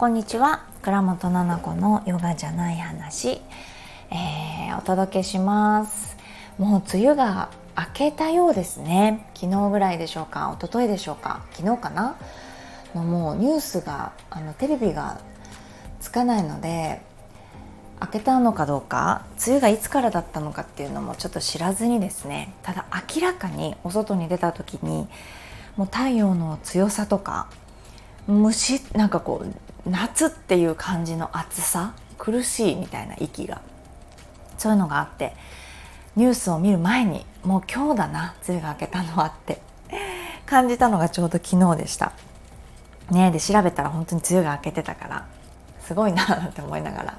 こんにちは。倉本々子のヨガじゃない話、えー、お届けします。もう梅雨が明けたようですね。昨日ぐらいでしょうか？一昨日でしょうか？昨日かな？のもうニュースがあのテレビがつかないので開けたのかどうか梅雨がいつからだったのかっていうのもちょっと知らずにですね。ただ明らかにお外に出た時にもう太陽の強さとか虫なんかこう夏っていう感じの暑さ？苦しいみたいな息が。そういうのがあってニュースを見る前にもう今日だな梅雨が明けたのはって 感じたのがちょうど昨日でした。ねで調べたら本当に梅雨が明けてたからすごいなって思いながら。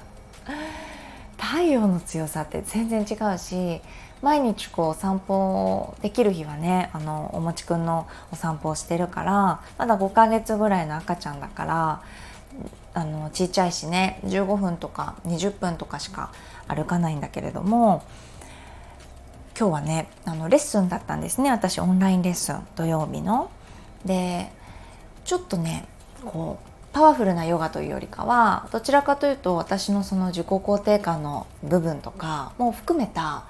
太陽の強さって全然違うし毎日こう散歩できる日はねあのおもちくんのお散歩をしてるからまだ5ヶ月ぐらいの赤ちゃんだからあのちっちゃいしね15分とか20分とかしか歩かないんだけれども今日はねあのレッスンだったんですね私オンラインレッスン土曜日の。でちょっとねこうパワフルなヨガというよりかはどちらかというと私のその自己肯定感の部分とかも含めた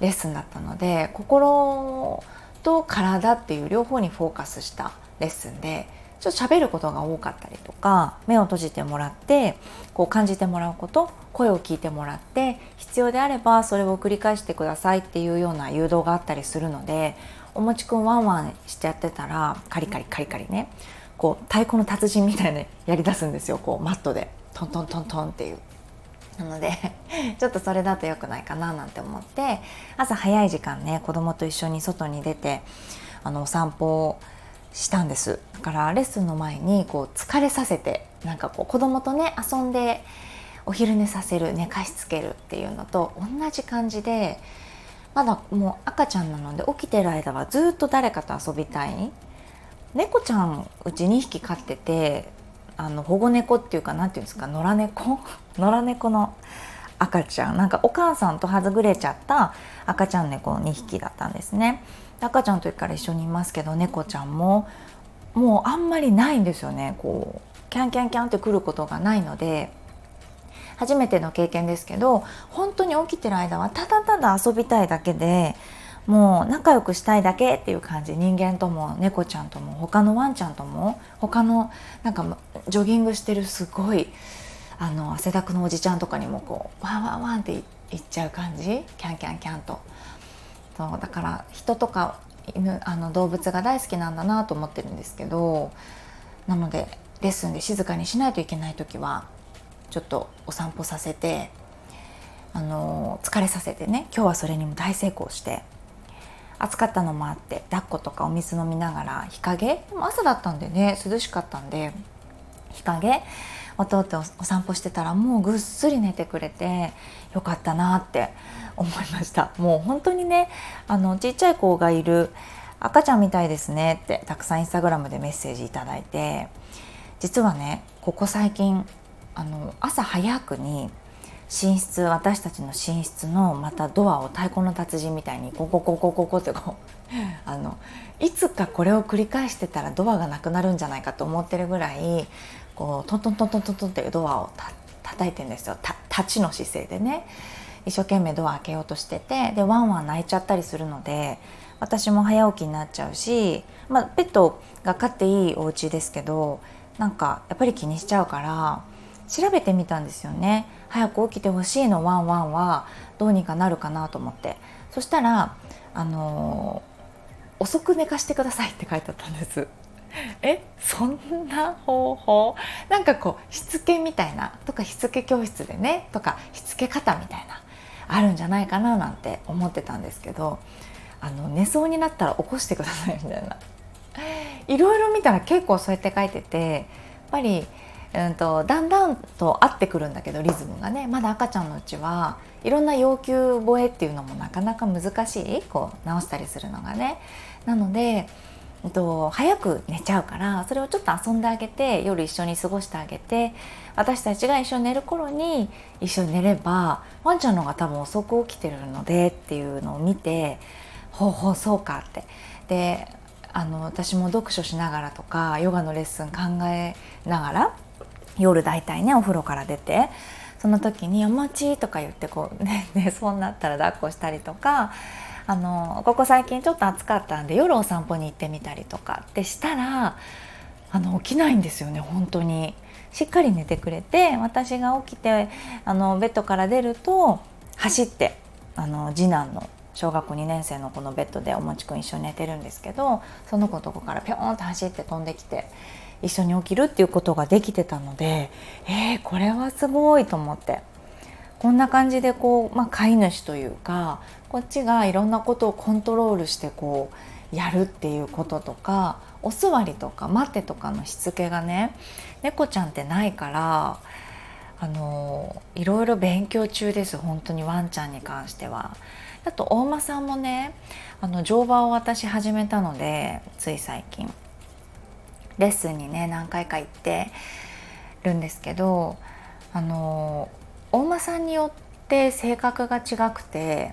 レッスンだったので心と体っていう両方にフォーカスしたレッスンでちょっと喋ることが多かったりとか目を閉じてもらってこう感じてもらうこと声を聞いてもらって必要であればそれを繰り返してくださいっていうような誘導があったりするのでおもちくんワンワンしてやってたらカリカリカリカリねこう太鼓の達人みたいなやりだすんですよこうマットでトントントントンっていう。なので ちょっとそれだと良くないかななんて思って朝早い時間ね子供と一緒に外に出てあのお散歩をしたんです。だからレッスンの前にこう疲れさせてなんかこう子供とね遊んでお昼寝させる寝かしつけるっていうのと同じ感じでまだもう赤ちゃんなので起きてる間はずっと誰かと遊びたい。猫ちゃんうち2匹飼っててあの保護猫っていうか何て言うんですか野良猫？野良猫の赤ちゃん。なんかお母さんとはずぐれちゃった赤ちゃん猫2匹だったんですね。赤ちゃんの時から一緒にいますけど猫ちゃんも。もうあんまりないんですよね。こうキャンキャンキャンって来ることがないので。初めての経験ですけど本当に起きてる間はただただ遊びたいだけでもう仲良くしたいだけっていう感じ。人間とも猫ちゃんとも他のワンちゃんとも他のなんかジョギングしてるすごいあの汗だくのおじちゃんとかにもこうワンワンワンって言っちゃう感じ。キャンキャンキャンと。そうだから人とか犬あの動物が大好きなんだなと思ってるんですけどなのでレッスンで静かにしないといけない時はちょっとお散歩させてあの疲れさせてね今日はそれにも大成功して暑かったのもあって抱っことかお水飲みながら日陰？朝だったんでね涼しかったんで日陰？をお散歩してたらもうぐっすり寝てくれてよかったなって思いました。もう本当にねあのちっちゃい子がいる赤ちゃんみたいですねってたくさんインスタグラムでメッセージいただいて実はねここ最近あの朝早くに寝室私たちの寝室のまたドアを太鼓の達人みたいにココココココってこうあのいつかこれを繰り返してたらドアがなくなるんじゃないかと思ってるぐらいこうトントントントントントンってドアをた叩いてんですよ。立ちの姿勢でね。一生懸命ドア開けようとしててでワンワン泣いちゃったりするので私も早起きになっちゃうし、まあ、ペットが飼っていいお家ですけどなんかやっぱり気にしちゃうから調べてみたんですよね。早く起きてほしいのワンワンはどうにかなるかなと思って。そしたらあのー、遅く寝かしてくださいって書いてあったんです。えそんな方法？なんかこうしつけみたいなとかしつけ教室でねとかしつけ方みたいなあるんじゃないかななんて思ってたんですけどあの寝そうになったら起こしてくださいみたいな。いろいろ見たら結構そうやって書いててやっぱりうんと、だんだんと合ってくるんだけどリズムがね。まだ赤ちゃんのうちはいろんな要求超えっていうのもなかなか難しいこう直したりするのがね。なので、えっと、早く寝ちゃうからそれをちょっと遊んであげて夜一緒に過ごしてあげて私たちが一緒に寝る頃に一緒に寝ればワンちゃんの方が多分遅く起きてるのでっていうのを見てほうほうそうかって。であの私も読書しながらとかヨガのレッスン考えながら夜大体ねお風呂から出てその時に「お餅」とか言ってこうね寝そうになったら抱っこしたりとかあのここ最近ちょっと暑かったんで夜お散歩に行ってみたりとかってしたらあの起きないんですよね本当に。しっかり寝てくれて私が起きてあのベッドから出ると走ってあの次男の小学校2年生の子のベッドでおもちくん一緒に寝てるんですけどその子とこからピョーンと走って飛んできて一緒に起きるっていうことができてたのでえー、これはすごいと思ってこんな感じでこう、まあ、飼い主というかこっちがいろんなことをコントロールしてこうやるっていうこととかお座りとか待ってとかのしつけがね猫ちゃんってないからあのいろいろ勉強中です本当にワンちゃんに関しては。あと大間さんもねあの乗馬を私始めたのでつい最近レッスンにね何回か行ってるんですけどあの大間さんによって性格が違くて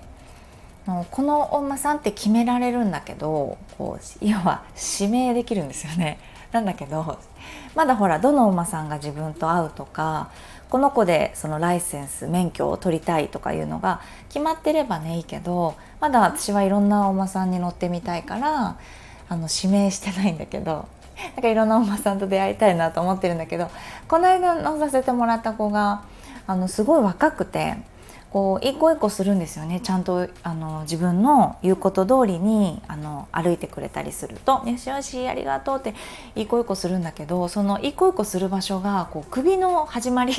この大間さんって決められるんだけどこう要は指名できるんですよね。なんだけどまだほらどのお馬さんが自分と合うとかこの子でそのライセンス免許を取りたいとかいうのが決まってればねいいけどまだ私はいろんなお馬さんに乗ってみたいからあの指名してないんだけどなんかいろんなお馬さんと出会いたいなと思ってるんだけどこの間乗させてもらった子があのすごい若くてこう一個一個するんですよねちゃんとあの自分の言うこと通りにあの歩いてくれたりすると「よしよしありがとう」って一個一個するんだけどその一個一個する場所がこう首の始まり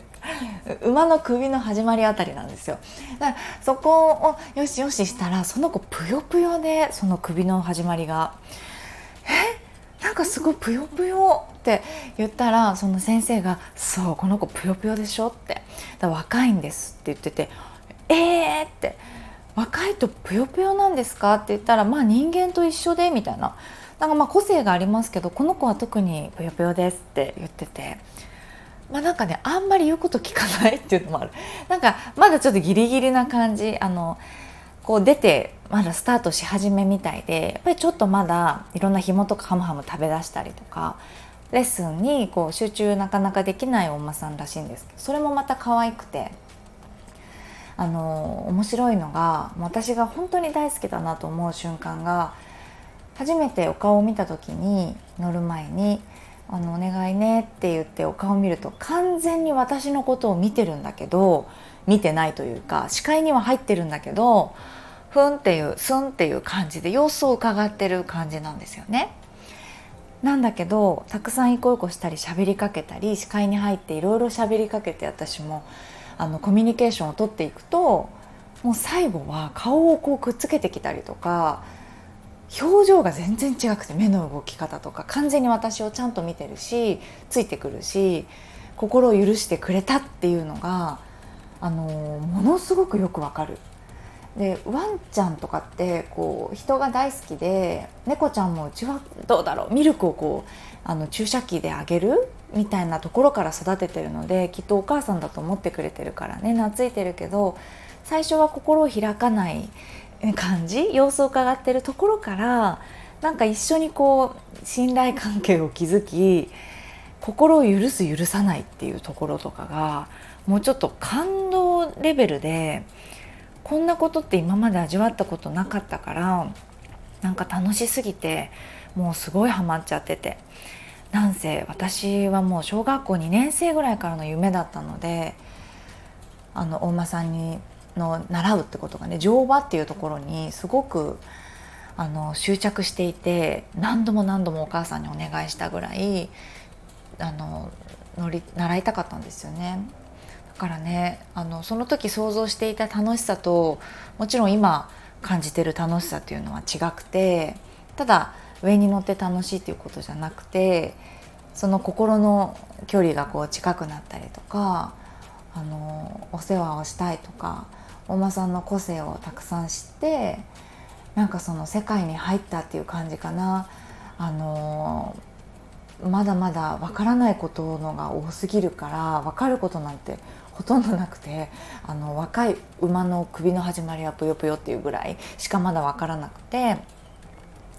馬の首の始まりあたりなんですよ。だからそこをよしよししたらその子ぷよぷよでその首の始まりが。え？なんかすごいぷよぷよって言ったらその先生が「そうこの子ぷよぷよでしょ」って「だ若いんです」って言ってて「えー!」って「若いとぷよぷよなんですか?」って言ったら「まあ人間と一緒で」みたいななんかまあ個性がありますけどこの子は特にぷよぷよですって言ってて。まあ、なんかねあんまり言うこと聞かないっていうのもあるなんかまだちょっとギリギリな感じあのこう出てまだスタートし始めみたいでやっぱりちょっとまだいろんな紐とかハムハム食べだしたりとかレッスンにこう集中なかなかできないお馬さんらしいんですけどそれもまた可愛くてあの面白いのが私が本当に大好きだなと思う瞬間が初めてお顔を見た時に乗る前に「あのお願いね」って言ってお顔を見ると完全に私のことを見てるんだけど見てないというか視界には入ってるんだけどふんっていうすんっていう感じで様子を伺ってる感じなんですよね。なんだけどたくさん一個一個したり喋りかけたり視界に入っていろいろ喋りかけて私もあのコミュニケーションをとっていくともう最後は顔をこうくっつけてきたりとか表情が全然違くて目の動き方とか完全に私をちゃんと見てるしついてくるし心を許してくれたっていうのがあのものすごくよくわかる。でワンちゃんとかってこう人が大好きで猫ちゃんもうちはどうだろうミルクをこうあの注射器であげるみたいなところから育ててるのできっとお母さんだと思ってくれてるからね懐いてるけど最初は心を開かない感じ様子を伺ってるところからなんか一緒にこう信頼関係を築き心を許す許さないっていうところとかがもうちょっと感レベルでこんなことって今まで味わったことなかったからなんか楽しすぎてもうすごいハマっちゃっててなんせ私はもう小学校2年生ぐらいからの夢だったのであの大間さんにの習うってことがね乗馬っていうところにすごくあの執着していて何度も何度もお母さんにお願いしたぐらいあの乗り習いたかったんですよね。からねあのその時想像していた楽しさともちろん今感じてる楽しさっていうのは違くてただ上に乗って楽しいっていうことじゃなくてその心の距離がこう近くなったりとかあのお世話をしたいとかお馬さんの個性をたくさん知ってなんかその世界に入ったっていう感じかな。あのまだまだわからないことのが多すぎるから分かることなんてほとんどなくてあの若い馬の首の始まりはぷよぷよっていうぐらいしかまだ分からなくて。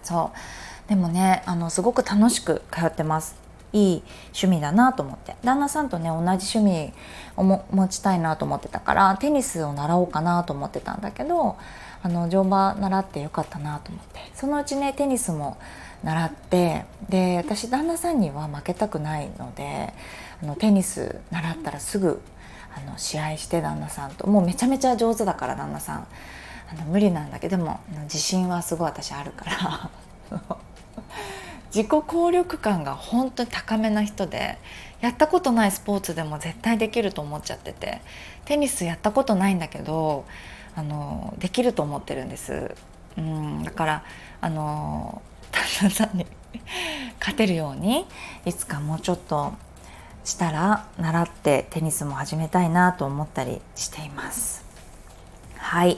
そう。でもねあのすごく楽しく通ってます。いい趣味だなと思って。旦那さんとね同じ趣味を持ちたいなと思ってたからテニスを習おうかなと思ってたんだけどあの乗馬習ってよかったなと思って。そのうちねテニスも習ってで私旦那さんには負けたくないのであのテニス習ったらすぐあの試合して旦那さんと。もうめちゃめちゃ上手だから旦那さん。あの無理なんだけどでも自信はすごい私あるから。自己効力感が本当に高めな人でやったことないスポーツでも絶対できると思っちゃってて。テニスやったことないんだけどあのできると思ってるんです。うん、だからあの旦那さんに 勝てるようにいつかもうちょっとしたら習ってテニスも始めたいなと思ったりしています。はい。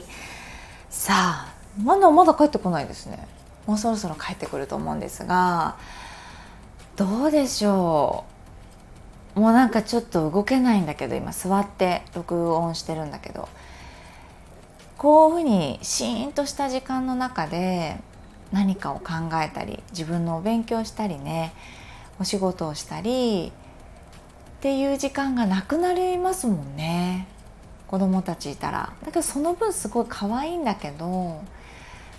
さあまだまだ帰ってこないですね。もうそろそろ帰ってくると思うんですがどうでしょう。もうなんかちょっと動けないんだけど今座って録音してるんだけど。こういうふうにシーンとした時間の中で何かを考えたり自分のお勉強したりねお仕事をしたりっていう時間がなくなりますもんね。子供たちいたら。だけどその分すごい可愛いんだけどやっ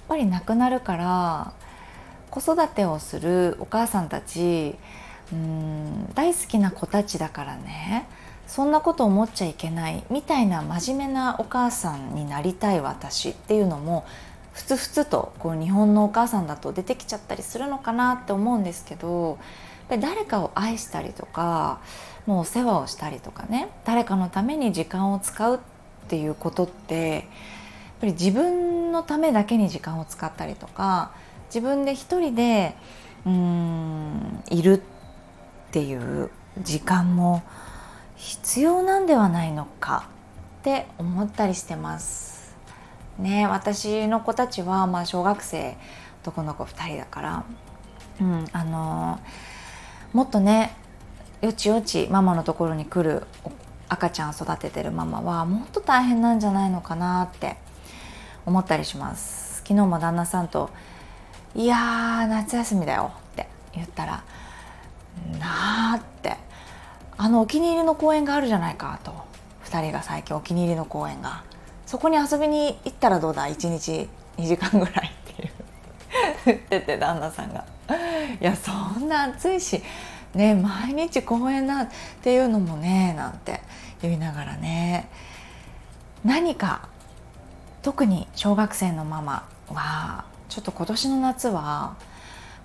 ぱりなくなるから子育てをするお母さんたちうん大好きな子たちだからね。そんなこと思っちゃいけない。みたいな真面目なお母さんになりたい私っていうのもふつふつとこう日本のお母さんだと出てきちゃったりするのかなって思うんですけど誰かを愛したりとかもうお世話をしたりとかね誰かのために時間を使うっていうことってやっぱり自分のためだけに時間を使ったりとか自分で一人でうんいるっていう時間も必要なんではないのかって思ったりしてます。ね私の子たちはまあ小学生男の子2人だから、うん、あのもっとねよちよちママのところに来る赤ちゃん育ててるママはもっと大変なんじゃないのかなって思ったりします。昨日も旦那さんと「いやー夏休みだよ」って言ったら「なあ」って「あのお気に入りの公園があるじゃないか」と。2人が最近お気に入りの公園が。そこに遊びに行ったらどうだ？1日2時間ぐらいっていう。言ってて旦那さんが「いやそんな暑いしね毎日公園なっていうのもね」なんて言いながらね。何か特に小学生のママはちょっと今年の夏は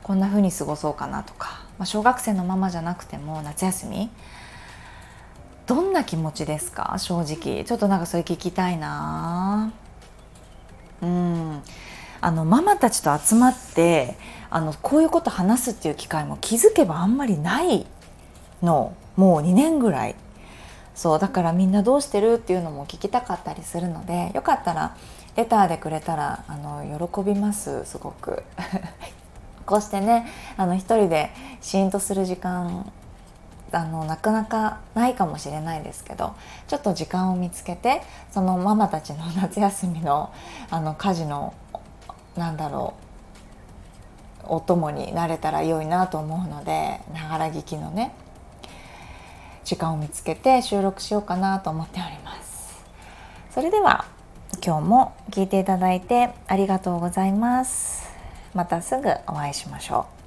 こんな風に過ごそうかなとか、まあ、小学生のママじゃなくても夏休みどんな気持ちですか？正直。ちょっとなんかそれ聞きたいな。うん。あのママたちと集まってあのこういうこと話すっていう機会も気づけばあんまりないの。もう2年ぐらい。そうだからみんなどうしてるっていうのも聞きたかったりするのでよかったらレターでくれたらあの喜びますすごく。こうしてねあの一人でシーンとする時間あのなかなかないかもしれないですけどちょっと時間を見つけてそのママたちの夏休みのあの家事のなんだろうお供になれたら良いなと思うのでながら聞きのね時間を見つけて収録しようかなと思っております。それでは今日も聞いていただいてありがとうございます。またすぐお会いしましょう。